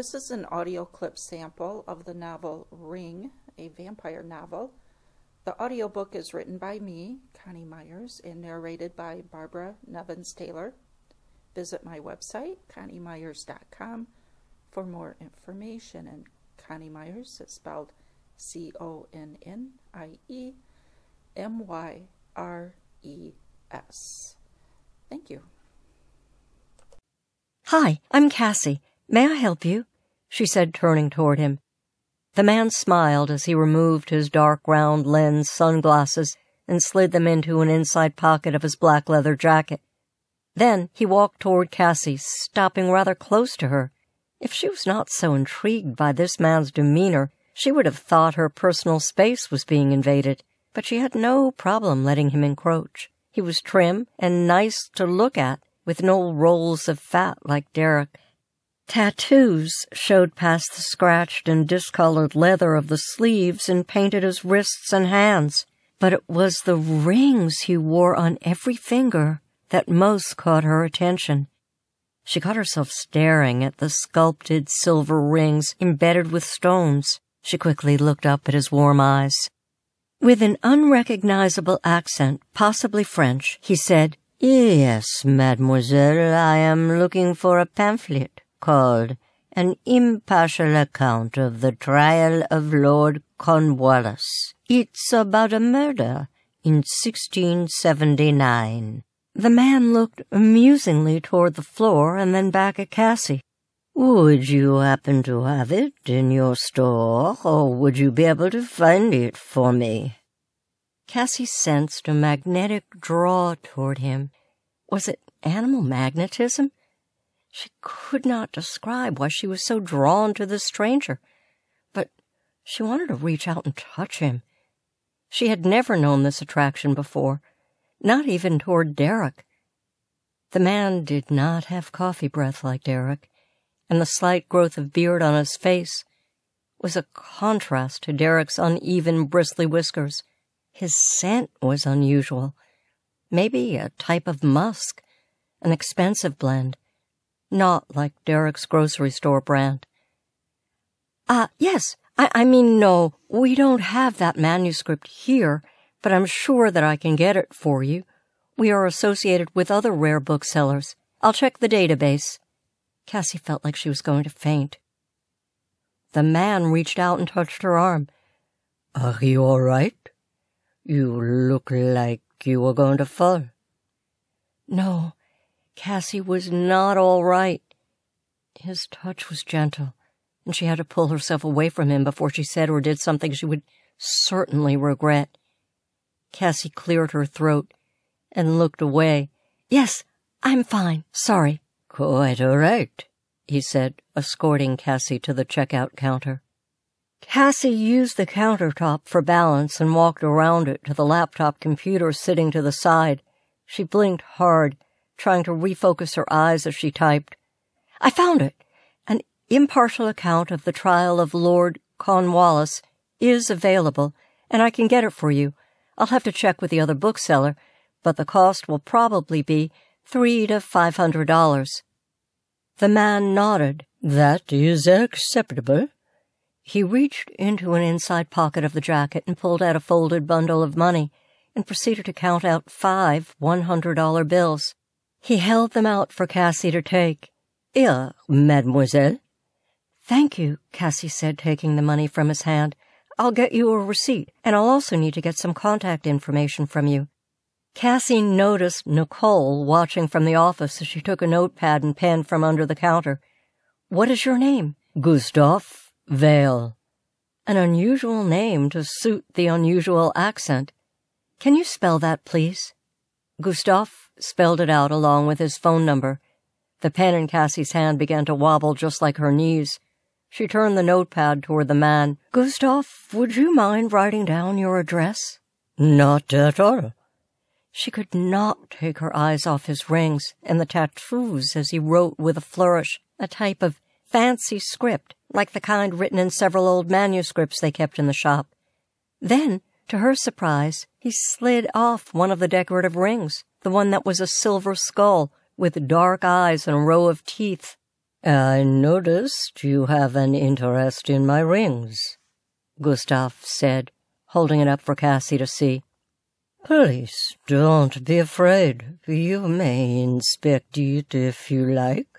This is an audio clip sample of the novel Ring, a vampire novel. The audiobook is written by me, Connie Myres, and narrated by Barbara Nevins Taylor. Visit my website, conniemyres.com, for more information. And Connie Myres is spelled C O N N I E M Y R E S. Thank you. Hi, I'm Cassie. May I help you? She said, turning toward him. The man smiled as he removed his dark round lens sunglasses and slid them into an inside pocket of his black leather jacket. Then he walked toward Cassie, stopping rather close to her. If she was not so intrigued by this man's demeanor, she would have thought her personal space was being invaded, but she had no problem letting him encroach. He was trim and nice to look at, with no rolls of fat like Derek. Tattoos showed past the scratched and discolored leather of the sleeves and painted his wrists and hands, but it was the rings he wore on every finger that most caught her attention. She caught herself staring at the sculpted silver rings embedded with stones. She quickly looked up at his warm eyes. With an unrecognizable accent, possibly French, he said, Yes, mademoiselle, I am looking for a pamphlet called An Impartial Account of the Trial of Lord Cornwallis. It's about a murder in 1679. The man looked amusingly toward the floor and then back at Cassie. Would you happen to have it in your store, or would you be able to find it for me? Cassie sensed a magnetic draw toward him. Was it animal magnetism? She could not describe why she was so drawn to this stranger, but she wanted to reach out and touch him. She had never known this attraction before, not even toward Derek. The man did not have coffee breath like Derek, and the slight growth of beard on his face was a contrast to Derek's uneven, bristly whiskers. His scent was unusual, maybe a type of musk, an expensive blend not like Derek's grocery store brand. Ah, uh, yes, I, I mean, no, we don't have that manuscript here, but I'm sure that I can get it for you. We are associated with other rare booksellers. I'll check the database. Cassie felt like she was going to faint. The man reached out and touched her arm. Are you all right? You look like you were going to fall. No, Cassie was not all right. His touch was gentle, and she had to pull herself away from him before she said or did something she would certainly regret. Cassie cleared her throat and looked away. Yes, I'm fine. Sorry. Quite all right, he said, escorting Cassie to the checkout counter. Cassie used the countertop for balance and walked around it to the laptop computer sitting to the side. She blinked hard trying to refocus her eyes as she typed. I found it. An impartial account of the trial of Lord Cornwallis is available, and I can get it for you. I'll have to check with the other bookseller, but the cost will probably be three to five hundred dollars. The man nodded. That is acceptable. He reached into an inside pocket of the jacket and pulled out a folded bundle of money and proceeded to count out five $100 bills. He held them out for Cassie to take. Here, mademoiselle. Thank you, Cassie said, taking the money from his hand. I'll get you a receipt, and I'll also need to get some contact information from you. Cassie noticed Nicole watching from the office as she took a notepad and pen from under the counter. What is your name? Gustave Vale. An unusual name to suit the unusual accent. Can you spell that, please? Gustave spelled it out along with his phone number. The pen in Cassie's hand began to wobble just like her knees. She turned the notepad toward the man. Gustave, would you mind writing down your address? Not at all. She could not take her eyes off his rings and the tattoos as he wrote with a flourish, a type of fancy script, like the kind written in several old manuscripts they kept in the shop. Then, to her surprise, he slid off one of the decorative rings the one that was a silver skull with dark eyes and a row of teeth. I noticed you have an interest in my rings, Gustave said, holding it up for Cassie to see. Please don't be afraid. You may inspect it if you like.